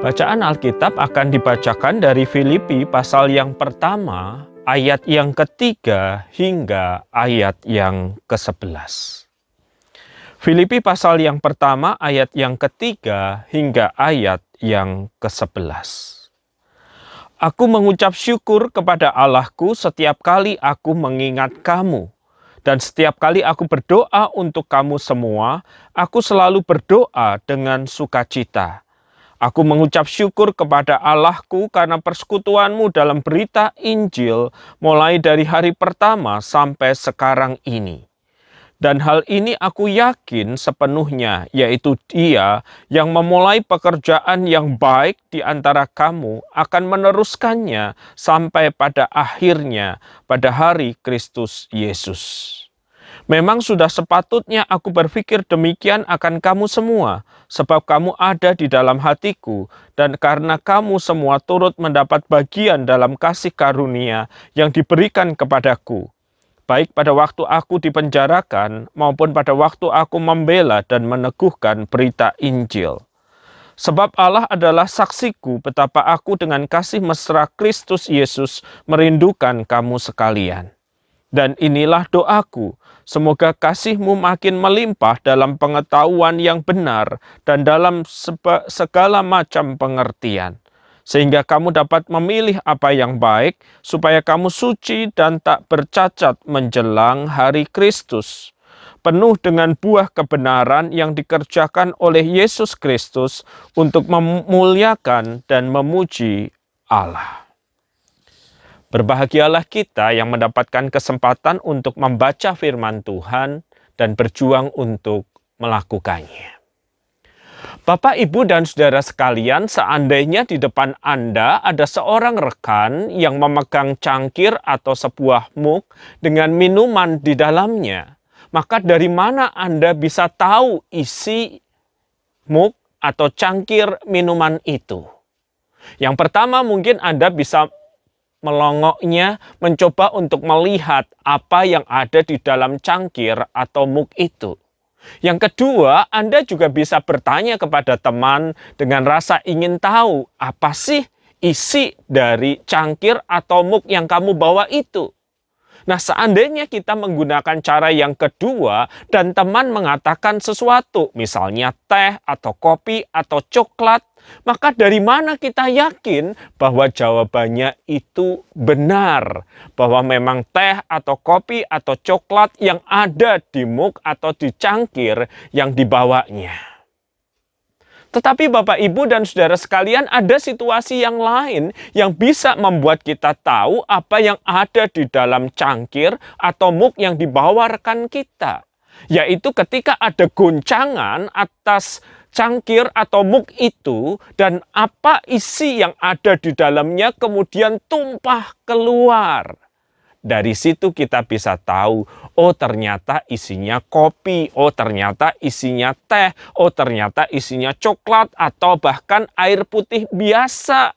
Bacaan Alkitab akan dibacakan dari Filipi pasal yang pertama, ayat yang ketiga hingga ayat yang ke-11. Filipi pasal yang pertama, ayat yang ketiga hingga ayat yang ke-11. Aku mengucap syukur kepada Allahku setiap kali aku mengingat kamu. Dan setiap kali aku berdoa untuk kamu semua, aku selalu berdoa dengan sukacita Aku mengucap syukur kepada Allahku karena persekutuanmu dalam berita Injil mulai dari hari pertama sampai sekarang ini. Dan hal ini aku yakin sepenuhnya, yaitu Dia yang memulai pekerjaan yang baik di antara kamu akan meneruskannya sampai pada akhirnya pada hari Kristus Yesus. Memang sudah sepatutnya aku berpikir demikian akan kamu semua, sebab kamu ada di dalam hatiku, dan karena kamu semua turut mendapat bagian dalam kasih karunia yang diberikan kepadaku, baik pada waktu aku dipenjarakan maupun pada waktu aku membela dan meneguhkan berita Injil. Sebab Allah adalah saksiku betapa aku dengan kasih mesra Kristus Yesus merindukan kamu sekalian. Dan inilah doaku, semoga kasihmu makin melimpah dalam pengetahuan yang benar dan dalam segala macam pengertian. Sehingga kamu dapat memilih apa yang baik, supaya kamu suci dan tak bercacat menjelang hari Kristus. Penuh dengan buah kebenaran yang dikerjakan oleh Yesus Kristus untuk memuliakan dan memuji Allah. Berbahagialah kita yang mendapatkan kesempatan untuk membaca firman Tuhan dan berjuang untuk melakukannya. Bapak, Ibu, dan saudara sekalian, seandainya di depan Anda ada seorang rekan yang memegang cangkir atau sebuah mug dengan minuman di dalamnya, maka dari mana Anda bisa tahu isi mug atau cangkir minuman itu? Yang pertama, mungkin Anda bisa melongoknya mencoba untuk melihat apa yang ada di dalam cangkir atau muk itu. Yang kedua, Anda juga bisa bertanya kepada teman dengan rasa ingin tahu apa sih isi dari cangkir atau muk yang kamu bawa itu. Nah, seandainya kita menggunakan cara yang kedua dan teman mengatakan sesuatu, misalnya teh atau kopi atau coklat, maka dari mana kita yakin bahwa jawabannya itu benar? Bahwa memang teh atau kopi atau coklat yang ada di mug atau di cangkir yang dibawanya. Tetapi Bapak Ibu dan Saudara sekalian ada situasi yang lain yang bisa membuat kita tahu apa yang ada di dalam cangkir atau muk yang dibawa rekan kita. Yaitu ketika ada goncangan atas cangkir atau muk itu dan apa isi yang ada di dalamnya kemudian tumpah keluar. Dari situ kita bisa tahu, oh ternyata isinya kopi, oh ternyata isinya teh, oh ternyata isinya coklat atau bahkan air putih biasa.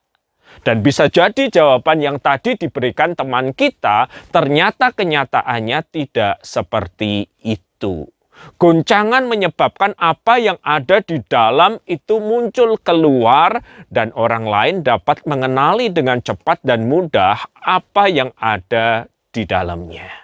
Dan bisa jadi jawaban yang tadi diberikan teman kita ternyata kenyataannya tidak seperti itu. Goncangan menyebabkan apa yang ada di dalam itu muncul keluar dan orang lain dapat mengenali dengan cepat dan mudah apa yang ada di dalamnya.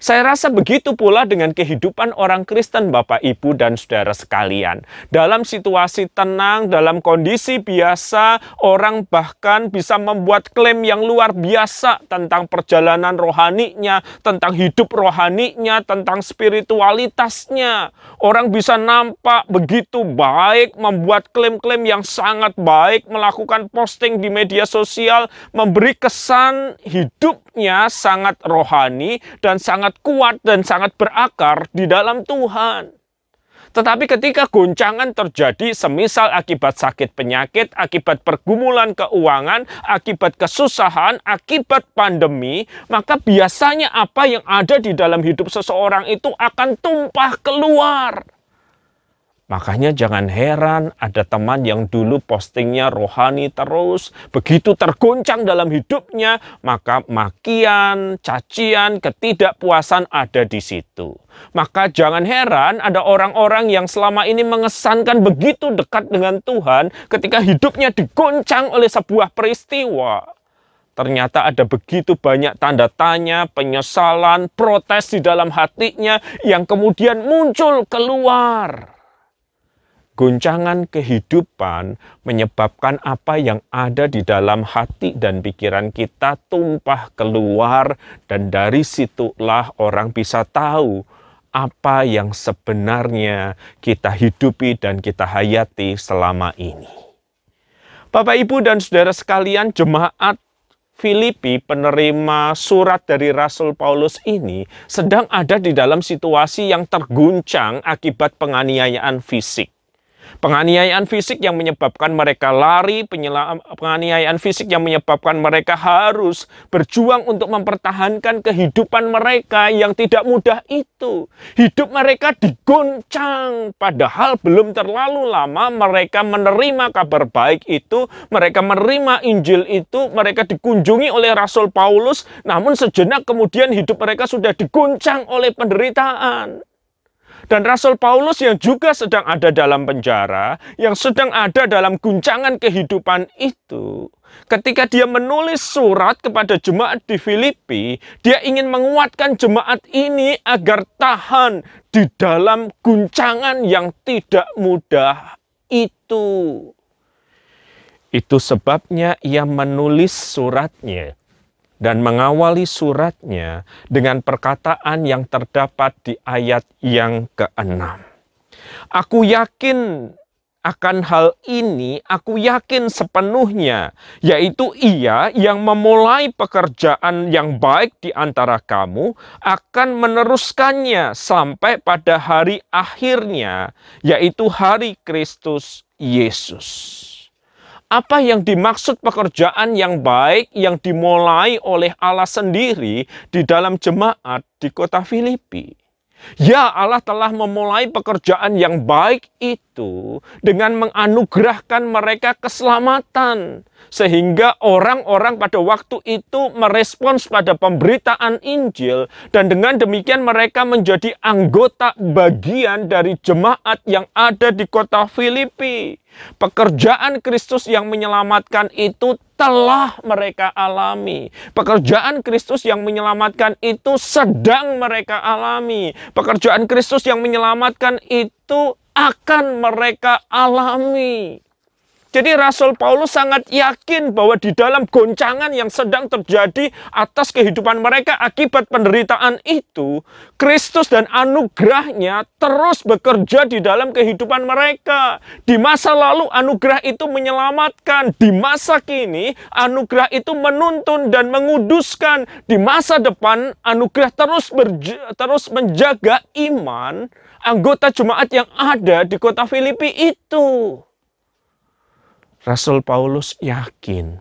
Saya rasa begitu pula dengan kehidupan orang Kristen, Bapak, Ibu, dan saudara sekalian. Dalam situasi tenang, dalam kondisi biasa, orang bahkan bisa membuat klaim yang luar biasa tentang perjalanan rohaninya, tentang hidup rohaninya, tentang spiritualitasnya. Orang bisa nampak begitu baik, membuat klaim-klaim yang sangat baik, melakukan posting di media sosial, memberi kesan hidupnya sangat rohani dan sangat kuat dan sangat berakar di dalam Tuhan. Tetapi ketika goncangan terjadi semisal akibat sakit penyakit, akibat pergumulan keuangan, akibat kesusahan, akibat pandemi, maka biasanya apa yang ada di dalam hidup seseorang itu akan tumpah keluar. Makanya jangan heran ada teman yang dulu postingnya rohani terus, begitu tergoncang dalam hidupnya, maka makian, cacian, ketidakpuasan ada di situ. Maka jangan heran ada orang-orang yang selama ini mengesankan begitu dekat dengan Tuhan ketika hidupnya digoncang oleh sebuah peristiwa. Ternyata ada begitu banyak tanda tanya, penyesalan, protes di dalam hatinya yang kemudian muncul keluar goncangan kehidupan menyebabkan apa yang ada di dalam hati dan pikiran kita tumpah keluar dan dari situlah orang bisa tahu apa yang sebenarnya kita hidupi dan kita hayati selama ini. Bapak, Ibu, dan saudara sekalian, jemaat Filipi, penerima surat dari Rasul Paulus ini, sedang ada di dalam situasi yang terguncang akibat penganiayaan fisik. Penganiayaan fisik yang menyebabkan mereka lari, penganiayaan fisik yang menyebabkan mereka harus berjuang untuk mempertahankan kehidupan mereka yang tidak mudah itu. Hidup mereka digoncang, padahal belum terlalu lama mereka menerima kabar baik itu, mereka menerima Injil itu, mereka dikunjungi oleh Rasul Paulus, namun sejenak kemudian hidup mereka sudah digoncang oleh penderitaan. Dan Rasul Paulus yang juga sedang ada dalam penjara, yang sedang ada dalam guncangan kehidupan itu, ketika dia menulis surat kepada jemaat di Filipi, dia ingin menguatkan jemaat ini agar tahan di dalam guncangan yang tidak mudah itu. Itu sebabnya ia menulis suratnya dan mengawali suratnya dengan perkataan yang terdapat di ayat yang keenam. Aku yakin akan hal ini, aku yakin sepenuhnya, yaitu Ia yang memulai pekerjaan yang baik di antara kamu akan meneruskannya sampai pada hari akhirnya, yaitu hari Kristus Yesus apa yang dimaksud pekerjaan yang baik yang dimulai oleh Allah sendiri di dalam jemaat di kota Filipi. Ya, Allah telah memulai pekerjaan yang baik itu dengan menganugerahkan mereka keselamatan, sehingga orang-orang pada waktu itu merespons pada pemberitaan Injil, dan dengan demikian mereka menjadi anggota bagian dari jemaat yang ada di kota Filipi. Pekerjaan Kristus yang menyelamatkan itu telah mereka alami. Pekerjaan Kristus yang menyelamatkan itu sedang mereka alami. Pekerjaan Kristus yang menyelamatkan itu akan mereka alami. Jadi Rasul Paulus sangat yakin bahwa di dalam goncangan yang sedang terjadi atas kehidupan mereka akibat penderitaan itu, Kristus dan anugerahnya terus bekerja di dalam kehidupan mereka. Di masa lalu anugerah itu menyelamatkan, di masa kini anugerah itu menuntun dan menguduskan. Di masa depan anugerah terus terus menjaga iman anggota jemaat yang ada di kota Filipi itu. Rasul Paulus yakin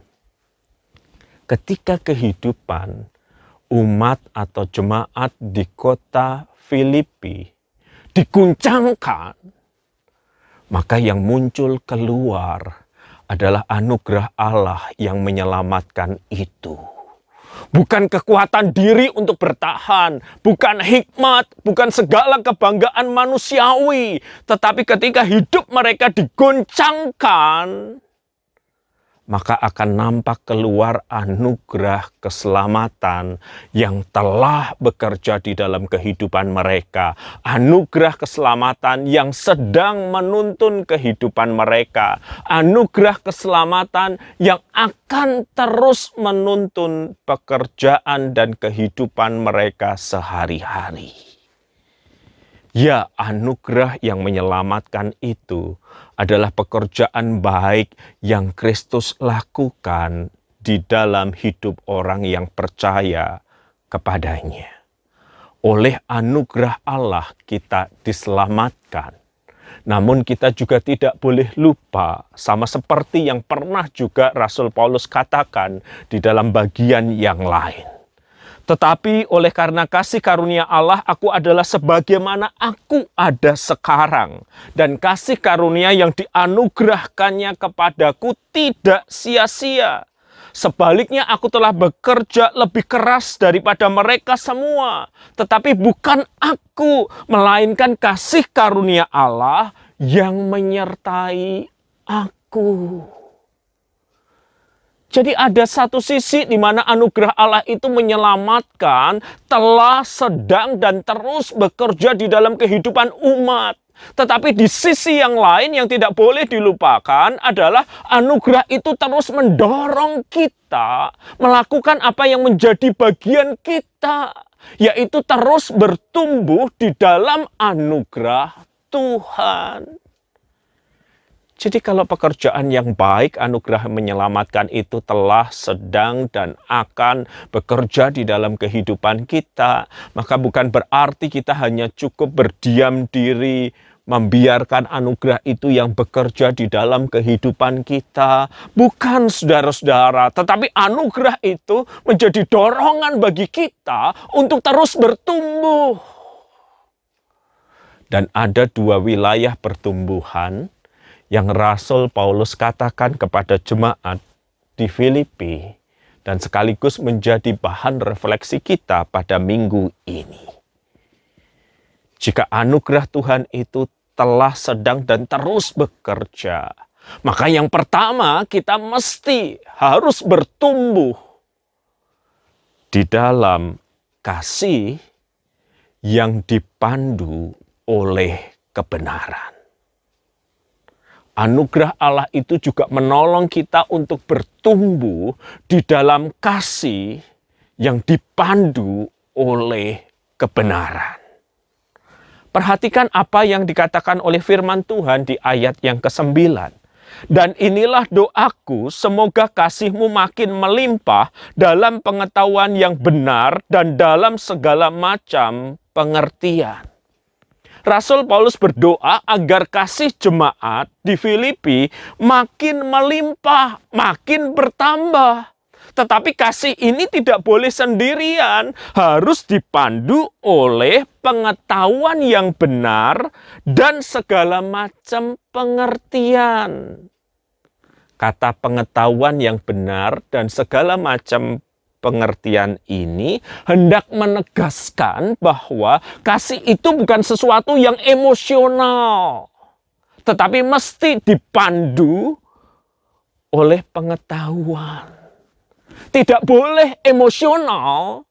ketika kehidupan umat atau jemaat di kota Filipi diguncangkan, maka yang muncul keluar adalah anugerah Allah yang menyelamatkan itu. Bukan kekuatan diri untuk bertahan, bukan hikmat, bukan segala kebanggaan manusiawi, tetapi ketika hidup mereka digoncangkan, maka akan nampak keluar anugerah keselamatan yang telah bekerja di dalam kehidupan mereka. Anugerah keselamatan yang sedang menuntun kehidupan mereka. Anugerah keselamatan yang akan terus menuntun pekerjaan dan kehidupan mereka sehari-hari. Ya, anugerah yang menyelamatkan itu adalah pekerjaan baik yang Kristus lakukan di dalam hidup orang yang percaya kepadanya. Oleh anugerah Allah kita diselamatkan. Namun kita juga tidak boleh lupa sama seperti yang pernah juga Rasul Paulus katakan di dalam bagian yang lain Tetapi oleh karena kasih karunia Allah, aku adalah sebagaimana aku ada sekarang. Dan kasih karunia yang dianugerahkannya kepadaku tidak sia-sia. Sebaliknya aku telah bekerja lebih keras daripada mereka semua. Tetapi bukan aku, melainkan kasih karunia Allah yang menyertai aku. Jadi ada satu sisi di mana anugerah Allah itu menyelamatkan, telah, sedang, dan terus bekerja di dalam kehidupan umat. Tetapi di sisi yang lain yang tidak boleh dilupakan adalah anugerah itu terus mendorong kita melakukan apa yang menjadi bagian kita, yaitu terus bertumbuh di dalam anugerah Tuhan. Jadi kalau pekerjaan yang baik, anugerah menyelamatkan itu telah, sedang, dan akan bekerja di dalam kehidupan kita, maka bukan berarti kita hanya cukup berdiam diri, membiarkan anugerah itu yang bekerja di dalam kehidupan kita. Bukan saudara-saudara, tetapi anugerah itu menjadi dorongan bagi kita untuk terus bertumbuh. Dan ada dua wilayah pertumbuhan yang Rasul Paulus katakan kepada jemaat di Filipi dan sekaligus menjadi bahan refleksi kita pada minggu ini. Jika anugerah Tuhan itu telah sedang dan terus bekerja, maka yang pertama kita mesti harus bertumbuh di dalam kasih yang dipandu oleh kebenaran anugerah Allah itu juga menolong kita untuk bertumbuh di dalam kasih yang dipandu oleh kebenaran. Perhatikan apa yang dikatakan oleh firman Tuhan di ayat yang ke-9. Dan inilah doaku, semoga kasihmu makin melimpah dalam pengetahuan yang benar dan dalam segala macam pengertian Rasul Paulus berdoa agar kasih jemaat di Filipi makin melimpah, makin bertambah. Tetapi kasih ini tidak boleh sendirian, harus dipandu oleh pengetahuan yang benar dan segala macam pengertian. Kata pengetahuan yang benar dan segala macam pengertian ini hendak menegaskan bahwa kasih itu bukan sesuatu yang emosional, tetapi mesti dipandu oleh pengetahuan. Tidak boleh emosional,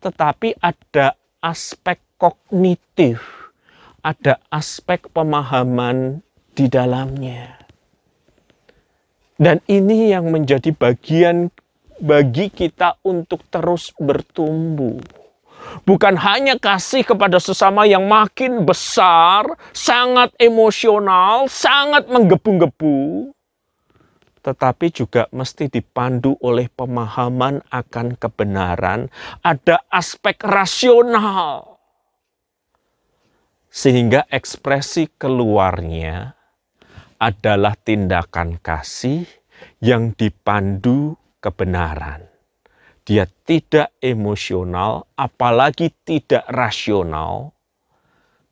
tetapi ada aspek kognitif, ada aspek pemahaman di dalamnya. Dan ini yang menjadi bagian bagi kita untuk terus bertumbuh. Bukan hanya kasih kepada sesama yang makin besar, sangat emosional, sangat menggebu-gebu, tetapi juga mesti dipandu oleh pemahaman akan kebenaran, ada aspek rasional. Sehingga ekspresi keluarnya adalah tindakan kasih yang dipandu kebenaran. Dia tidak emosional, apalagi tidak rasional,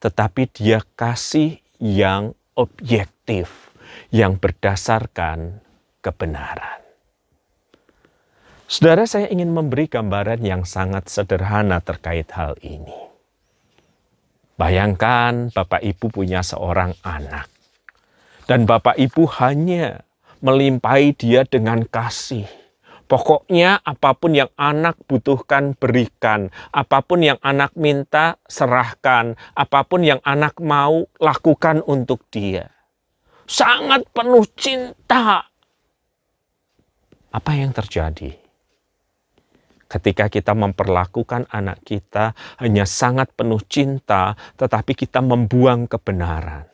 tetapi dia kasih yang objektif, yang berdasarkan kebenaran. Saudara, saya ingin memberi gambaran yang sangat sederhana terkait hal ini. Bayangkan Bapak Ibu punya seorang anak, dan Bapak Ibu hanya melimpahi dia dengan kasih Pokoknya apa pun yang anak butuhkan berikan, apa pun yang anak minta serahkan, apa pun yang anak mau lakukan untuk dia. Sangat penuh cinta. Apa yang terjadi? Ketika kita memperlakukan anak kita hanya sangat penuh cinta, tetapi kita membuang kebenaran,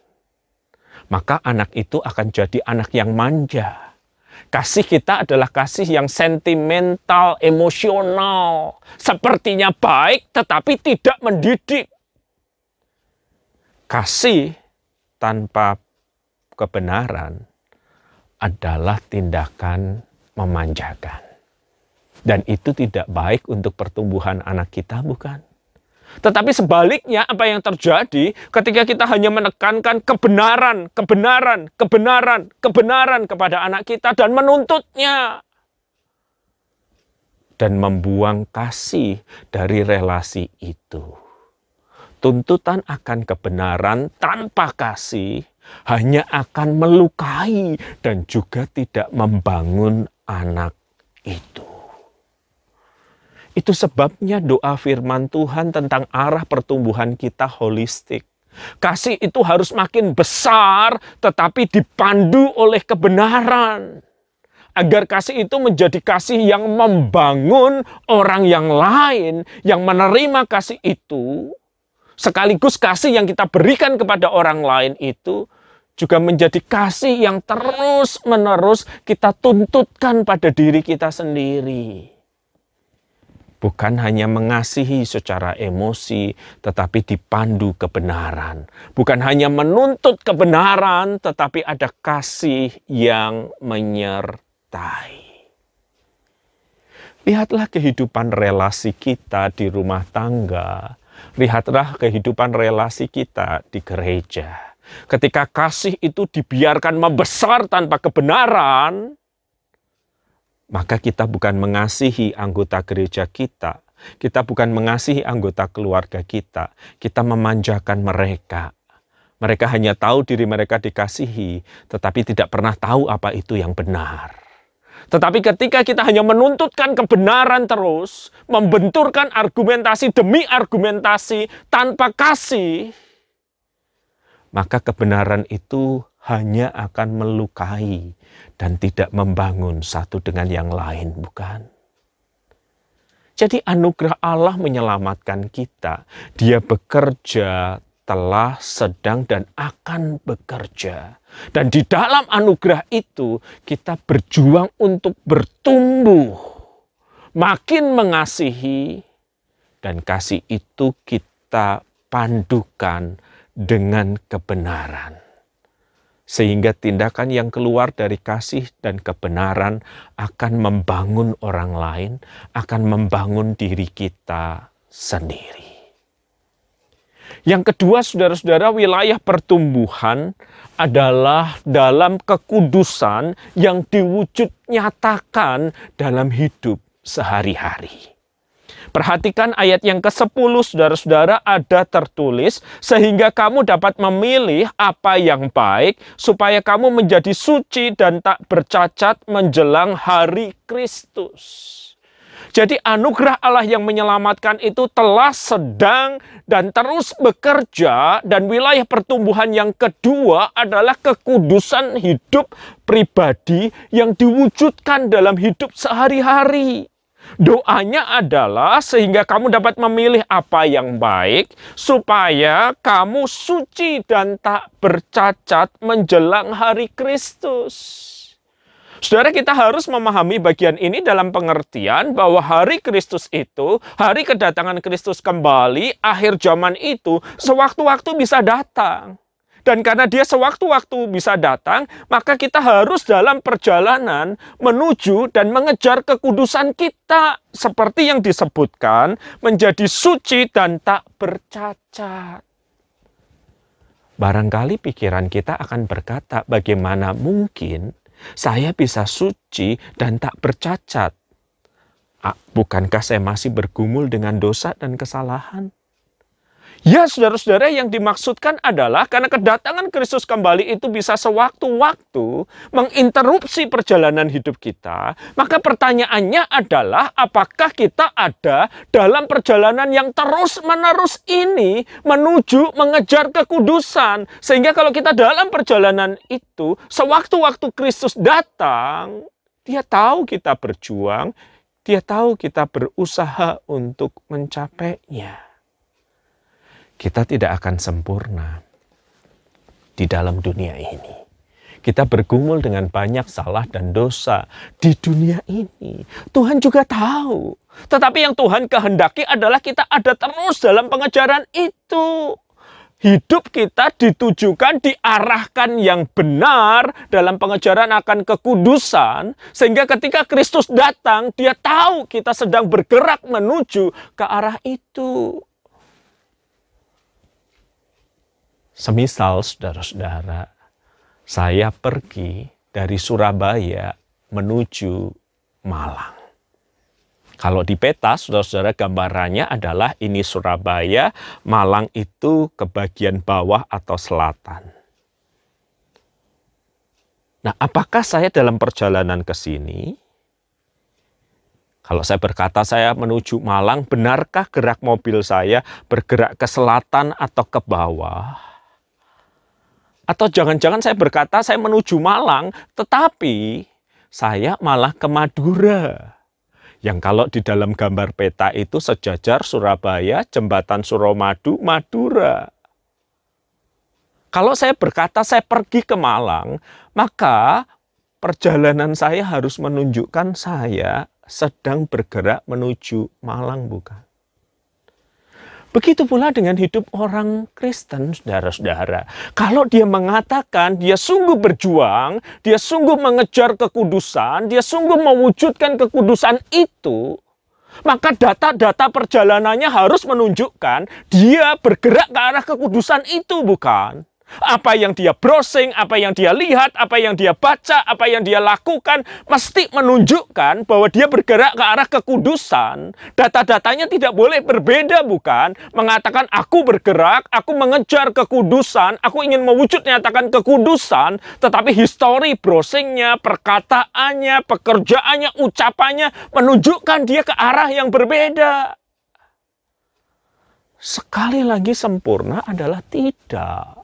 maka anak itu akan jadi anak yang manja Kasih kita adalah kasih yang sentimental, emosional. Sepertinya baik tetapi tidak mendidik. Kasih tanpa kebenaran adalah tindakan memanjakan. Dan itu tidak baik untuk pertumbuhan anak kita, bukan? Tetapi sebaliknya apa yang terjadi ketika kita hanya menekankan kebenaran, kebenaran, kebenaran, kebenaran kepada anak kita dan menuntutnya. Dan membuang kasih dari relasi itu. Tuntutan akan kebenaran tanpa kasih hanya akan melukai dan juga tidak membangun anak. Itu sebabnya doa firman Tuhan tentang arah pertumbuhan kita holistik. Kasih itu harus makin besar tetapi dipandu oleh kebenaran. Agar kasih itu menjadi kasih yang membangun orang yang lain yang menerima kasih itu. Sekaligus kasih yang kita berikan kepada orang lain itu juga menjadi kasih yang terus menerus kita tuntutkan pada diri kita sendiri bukan hanya mengasihi secara emosi, tetapi dipandu kebenaran. Bukan hanya menuntut kebenaran, tetapi ada kasih yang menyertai. Lihatlah kehidupan relasi kita di rumah tangga. Lihatlah kehidupan relasi kita di gereja. Ketika kasih itu dibiarkan membesar tanpa kebenaran, maka kita bukan mengasihi anggota gereja kita, kita bukan mengasihi anggota keluarga kita, kita memanjakan mereka. Mereka hanya tahu diri mereka dikasihi, tetapi tidak pernah tahu apa itu yang benar. Tetapi ketika kita hanya menuntutkan kebenaran terus, membenturkan argumentasi demi argumentasi tanpa kasih, maka kebenaran itu hanya akan melukai dan tidak membangun satu dengan yang lain, bukan? Jadi anugerah Allah menyelamatkan kita. Dia bekerja, telah, sedang, dan akan bekerja. Dan di dalam anugerah itu kita berjuang untuk bertumbuh. Makin mengasihi dan kasih itu kita pandukan dengan kebenaran sehingga tindakan yang keluar dari kasih dan kebenaran akan membangun orang lain, akan membangun diri kita sendiri. Yang kedua, saudara-saudara, wilayah pertumbuhan adalah dalam kekudusan yang diwujud nyatakan dalam hidup sehari-hari. Perhatikan ayat yang ke-10 saudara-saudara ada tertulis sehingga kamu dapat memilih apa yang baik supaya kamu menjadi suci dan tak bercacat menjelang hari Kristus. Jadi anugerah Allah yang menyelamatkan itu telah sedang dan terus bekerja dan wilayah pertumbuhan yang kedua adalah kekudusan hidup pribadi yang diwujudkan dalam hidup sehari-hari. Doanya adalah sehingga kamu dapat memilih apa yang baik, supaya kamu suci dan tak bercacat menjelang hari Kristus. Saudara kita harus memahami bagian ini dalam pengertian bahwa hari Kristus itu, hari kedatangan Kristus kembali, akhir zaman itu, sewaktu-waktu bisa datang. Dan karena dia sewaktu-waktu bisa datang, maka kita harus dalam perjalanan menuju dan mengejar kekudusan kita. Seperti yang disebutkan, menjadi suci dan tak bercacat. Barangkali pikiran kita akan berkata, bagaimana mungkin saya bisa suci dan tak bercacat? Bukankah saya masih bergumul dengan dosa dan kesalahan? Ya, saudara-saudara, yang dimaksudkan adalah karena kedatangan Kristus kembali itu bisa sewaktu-waktu menginterupsi perjalanan hidup kita, maka pertanyaannya adalah apakah kita ada dalam perjalanan yang terus-menerus ini menuju mengejar kekudusan. Sehingga kalau kita dalam perjalanan itu, sewaktu-waktu Kristus datang, dia tahu kita berjuang, dia tahu kita berusaha untuk mencapainya kita tidak akan sempurna di dalam dunia ini. Kita bergumul dengan banyak salah dan dosa di dunia ini. Tuhan juga tahu. Tetapi yang Tuhan kehendaki adalah kita ada terus dalam pengejaran itu. hidup kita ditujukan, diarahkan yang benar dalam pengejaran akan kekudusan, sehingga ketika Kristus datang, Dia tahu kita sedang bergerak menuju ke arah itu. Semisal saudara-saudara, saya pergi dari Surabaya menuju Malang. Kalau di peta, saudara-saudara, gambarannya adalah ini Surabaya, Malang itu ke bagian bawah atau selatan. Nah, apakah saya dalam perjalanan ke sini, kalau saya berkata saya menuju Malang, benarkah gerak mobil saya bergerak ke selatan atau ke bawah? Atau jangan-jangan saya berkata saya menuju Malang, tetapi saya malah ke Madura. Yang kalau di dalam gambar peta itu sejajar Surabaya, jembatan Suramadu, Madura. Kalau saya berkata saya pergi ke Malang, maka perjalanan saya harus menunjukkan saya sedang bergerak menuju Malang bukan? Begitu pula dengan hidup orang Kristen, saudara-saudara. Kalau dia mengatakan dia sungguh berjuang, dia sungguh mengejar kekudusan, dia sungguh mewujudkan kekudusan itu, maka data-data perjalanannya harus menunjukkan dia bergerak ke arah kekudusan itu, bukan? Apa yang dia browsing, apa yang dia lihat, apa yang dia baca, apa yang dia lakukan, mesti menunjukkan bahwa dia bergerak ke arah kekudusan. Data-datanya tidak boleh berbeda, bukan? Mengatakan aku bergerak, aku mengejar kekudusan, aku ingin mewujud nyatakan kekudusan, tetapi histori browsingnya, perkataannya, pekerjaannya, ucapannya menunjukkan dia ke arah yang berbeda. Sekali lagi sempurna adalah tidak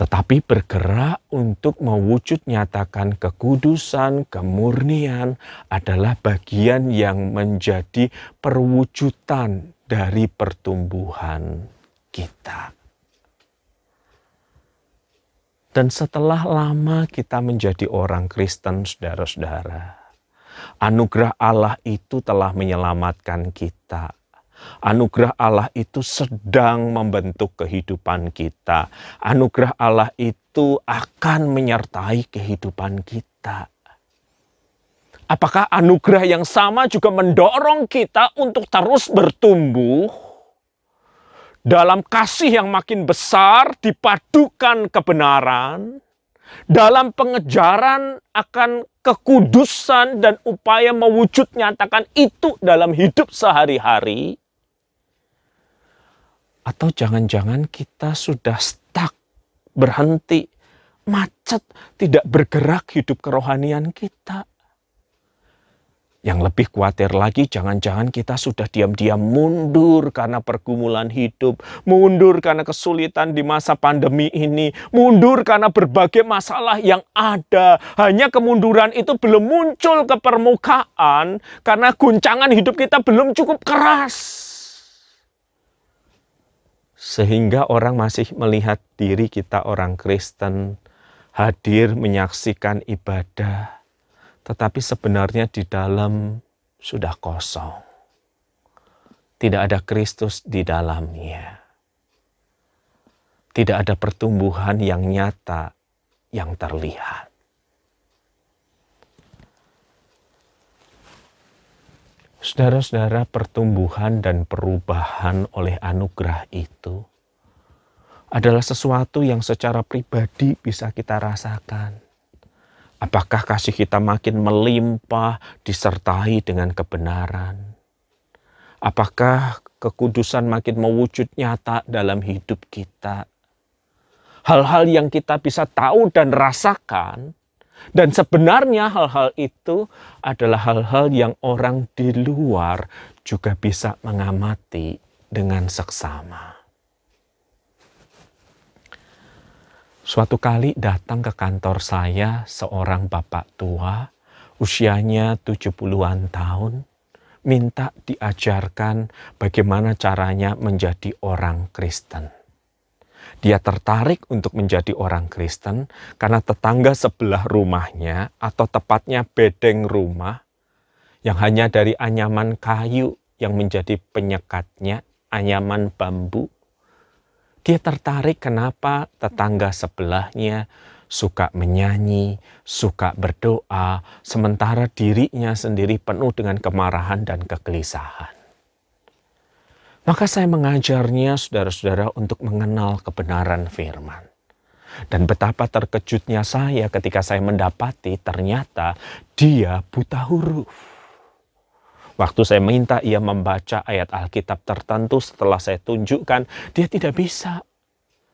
tetapi bergerak untuk mewujud nyatakan kekudusan, kemurnian adalah bagian yang menjadi perwujudan dari pertumbuhan kita. Dan setelah lama kita menjadi orang Kristen, saudara-saudara, anugerah Allah itu telah menyelamatkan kita Anugerah Allah itu sedang membentuk kehidupan kita. Anugerah Allah itu akan menyertai kehidupan kita. Apakah anugerah yang sama juga mendorong kita untuk terus bertumbuh dalam kasih yang makin besar, dipadukan kebenaran, dalam pengejaran akan kekudusan dan upaya mewujud nyatakan itu dalam hidup sehari-hari? Atau jangan-jangan kita sudah stuck, berhenti, macet, tidak bergerak hidup kerohanian kita. Yang lebih khawatir lagi, jangan-jangan kita sudah diam-diam mundur karena pergumulan hidup, mundur karena kesulitan di masa pandemi ini, mundur karena berbagai masalah yang ada. Hanya kemunduran itu belum muncul ke permukaan karena guncangan hidup kita belum cukup keras sehingga orang masih melihat diri kita orang Kristen hadir menyaksikan ibadah, tetapi sebenarnya di dalam sudah kosong. Tidak ada Kristus di dalamnya. Tidak ada pertumbuhan yang nyata yang terlihat. Saudara-saudara, pertumbuhan dan perubahan oleh anugerah itu adalah sesuatu yang secara pribadi bisa kita rasakan. Apakah kasih kita makin melimpah disertai dengan kebenaran? Apakah kekudusan makin mewujud nyata dalam hidup kita? Hal-hal yang kita bisa tahu dan rasakan dan sebenarnya hal-hal itu adalah hal-hal yang orang di luar juga bisa mengamati dengan seksama. Suatu kali datang ke kantor saya seorang bapak tua, usianya 70-an tahun, minta diajarkan bagaimana caranya menjadi orang Kristen. Dia tertarik untuk menjadi orang Kristen karena tetangga sebelah rumahnya atau tepatnya bedeng rumah yang hanya dari anyaman kayu yang menjadi penyekatnya, anyaman bambu, Dia tertarik kenapa tetangga sebelahnya suka menyanyi, suka berdoa, sementara dirinya sendiri penuh dengan kemarahan dan kegelisahan. Maka saya mengajarnya saudara-saudara untuk mengenal kebenaran firman. Dan betapa terkejutnya saya ketika saya mendapati ternyata dia buta huruf. Waktu saya minta ia membaca ayat Alkitab tertentu setelah saya tunjukkan, dia tidak bisa.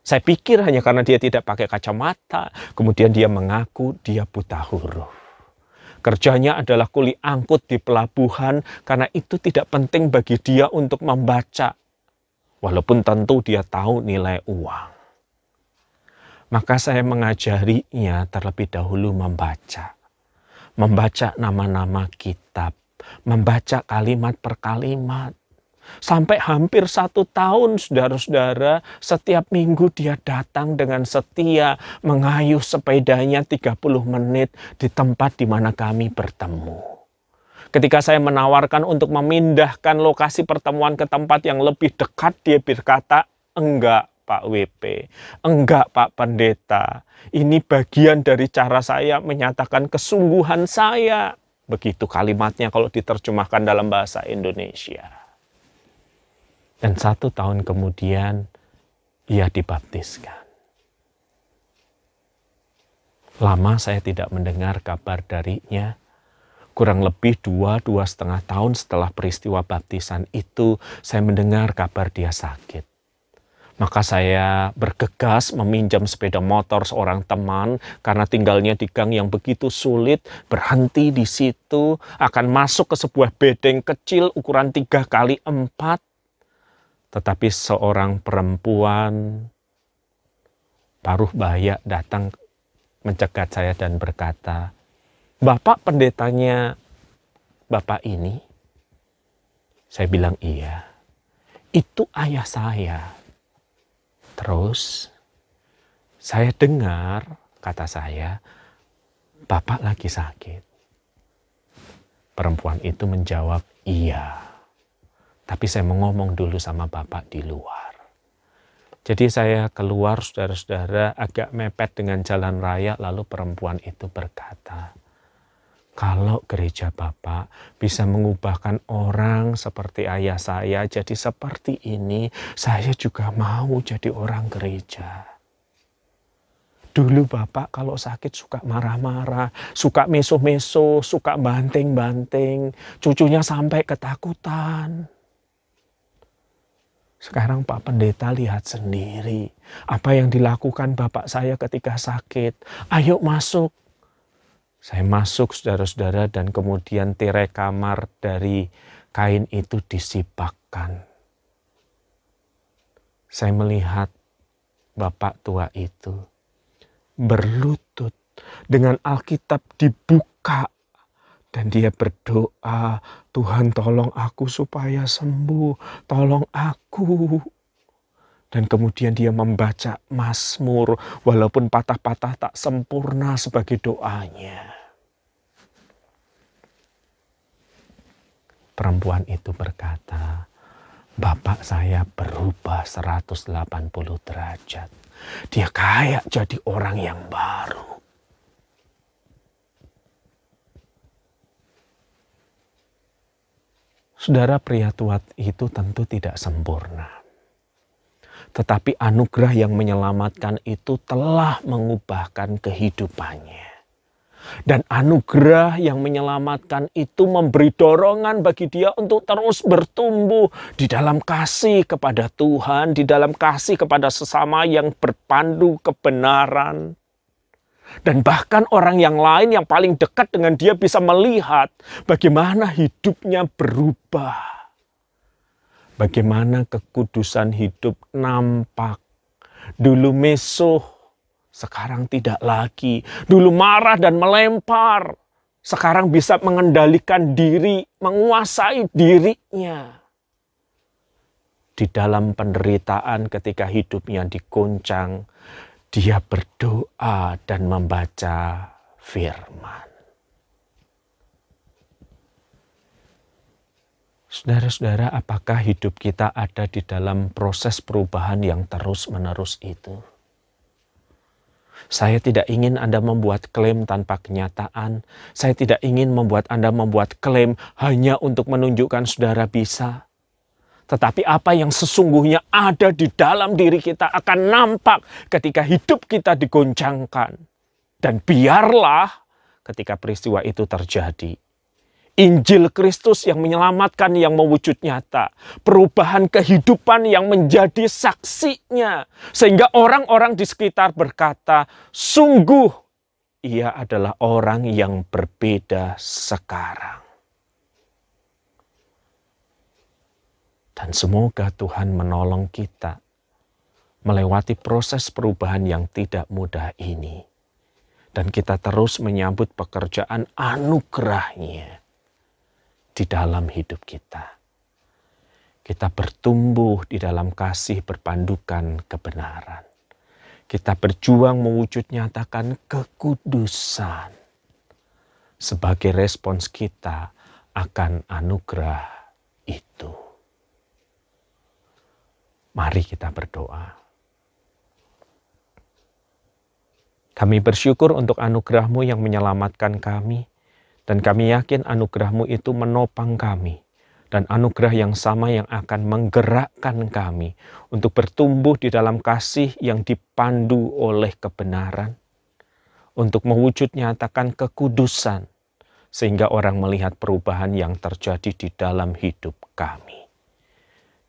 Saya pikir hanya karena dia tidak pakai kacamata, kemudian dia mengaku dia buta huruf. Kerjanya adalah kuli angkut di pelabuhan karena itu tidak penting bagi dia untuk membaca. Walaupun tentu dia tahu nilai uang. Maka saya mengajarinya terlebih dahulu membaca. Membaca nama-nama kitab. Membaca kalimat per kalimat Sampai hampir satu tahun saudara-saudara setiap minggu dia datang dengan setia mengayuh sepedanya 30 menit di tempat di mana kami bertemu. Ketika saya menawarkan untuk memindahkan lokasi pertemuan ke tempat yang lebih dekat, dia berkata, enggak Pak WP, enggak Pak Pendeta. Ini bagian dari cara saya menyatakan kesungguhan saya. Begitu kalimatnya kalau diterjemahkan dalam bahasa Indonesia. Dan satu tahun kemudian ia dibaptiskan. Lama saya tidak mendengar kabar darinya. Kurang lebih dua, dua setengah tahun setelah peristiwa baptisan itu, saya mendengar kabar dia sakit. Maka saya bergegas meminjam sepeda motor seorang teman karena tinggalnya di gang yang begitu sulit, berhenti di situ, akan masuk ke sebuah bedeng kecil ukuran tiga kali empat, tetapi seorang perempuan paruh bahaya datang mencegat saya dan berkata, Bapak pendetanya Bapak ini? Saya bilang iya. Itu ayah saya. Terus saya dengar, kata saya, Bapak lagi sakit. Perempuan itu menjawab, iya. Tapi saya mau ngomong dulu sama Bapak di luar. Jadi saya keluar saudara-saudara agak mepet dengan jalan raya lalu perempuan itu berkata, kalau gereja Bapak bisa mengubahkan orang seperti ayah saya jadi seperti ini, saya juga mau jadi orang gereja. Dulu Bapak kalau sakit suka marah-marah, suka meso-meso, suka banting-banting, cucunya sampai ketakutan. Sekarang Pak Pendeta lihat sendiri apa yang dilakukan Bapak saya ketika sakit. Ayo masuk. Saya masuk saudara-saudara dan kemudian tirai kamar dari kain itu disibakkan. Saya melihat Bapak tua itu berlutut dengan Alkitab dibuka dan dia berdoa, Tuhan tolong aku supaya sembuh, tolong aku. Dan kemudian dia membaca Mazmur walaupun patah-patah tak sempurna sebagai doanya. Perempuan itu berkata, Bapak saya berubah 180 derajat. Dia kayak jadi orang yang baru. Saudara pria tua itu tentu tidak sempurna. Tetapi anugerah yang menyelamatkan itu telah mengubahkan kehidupannya. Dan anugerah yang menyelamatkan itu memberi dorongan bagi dia untuk terus bertumbuh di dalam kasih kepada Tuhan, di dalam kasih kepada sesama yang berpandu kebenaran. Dan bahkan orang yang lain yang paling dekat dengan dia bisa melihat bagaimana hidupnya berubah. Bagaimana kekudusan hidup nampak. Dulu mesuh, sekarang tidak lagi. Dulu marah dan melempar, sekarang bisa mengendalikan diri, menguasai dirinya. Di dalam penderitaan ketika hidupnya dikoncang, dia berdoa dan membaca firman. Saudara-saudara, apakah hidup kita ada di dalam proses perubahan yang terus-menerus itu? Saya tidak ingin Anda membuat klaim tanpa kenyataan. Saya tidak ingin membuat Anda membuat klaim hanya untuk menunjukkan saudara bisa. Tetapi apa yang sesungguhnya ada di dalam diri kita akan nampak ketika hidup kita digoncangkan. Dan biarlah ketika peristiwa itu terjadi, Injil Kristus yang menyelamatkan, yang mewujud nyata. Perubahan kehidupan yang menjadi saksinya. Sehingga orang-orang di sekitar berkata, sungguh ia adalah orang yang berbeda sekarang. Dan semoga Tuhan menolong kita melewati proses perubahan yang tidak mudah ini. Dan kita terus menyambut pekerjaan anugerahnya di dalam hidup kita. Kita bertumbuh di dalam kasih berpandukan kebenaran. Kita berjuang mewujud nyatakan kekudusan sebagai respons kita akan anugerah itu. Mari kita berdoa. Kami bersyukur untuk anugerahmu yang menyelamatkan kami dan kami yakin anugerahmu itu menopang kami. Dan anugerah yang sama yang akan menggerakkan kami untuk bertumbuh di dalam kasih yang dipandu oleh kebenaran. Untuk mewujud nyatakan kekudusan. Sehingga orang melihat perubahan yang terjadi di dalam hidup kami.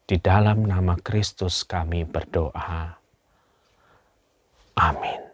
Di dalam nama Kristus kami berdoa. Amin.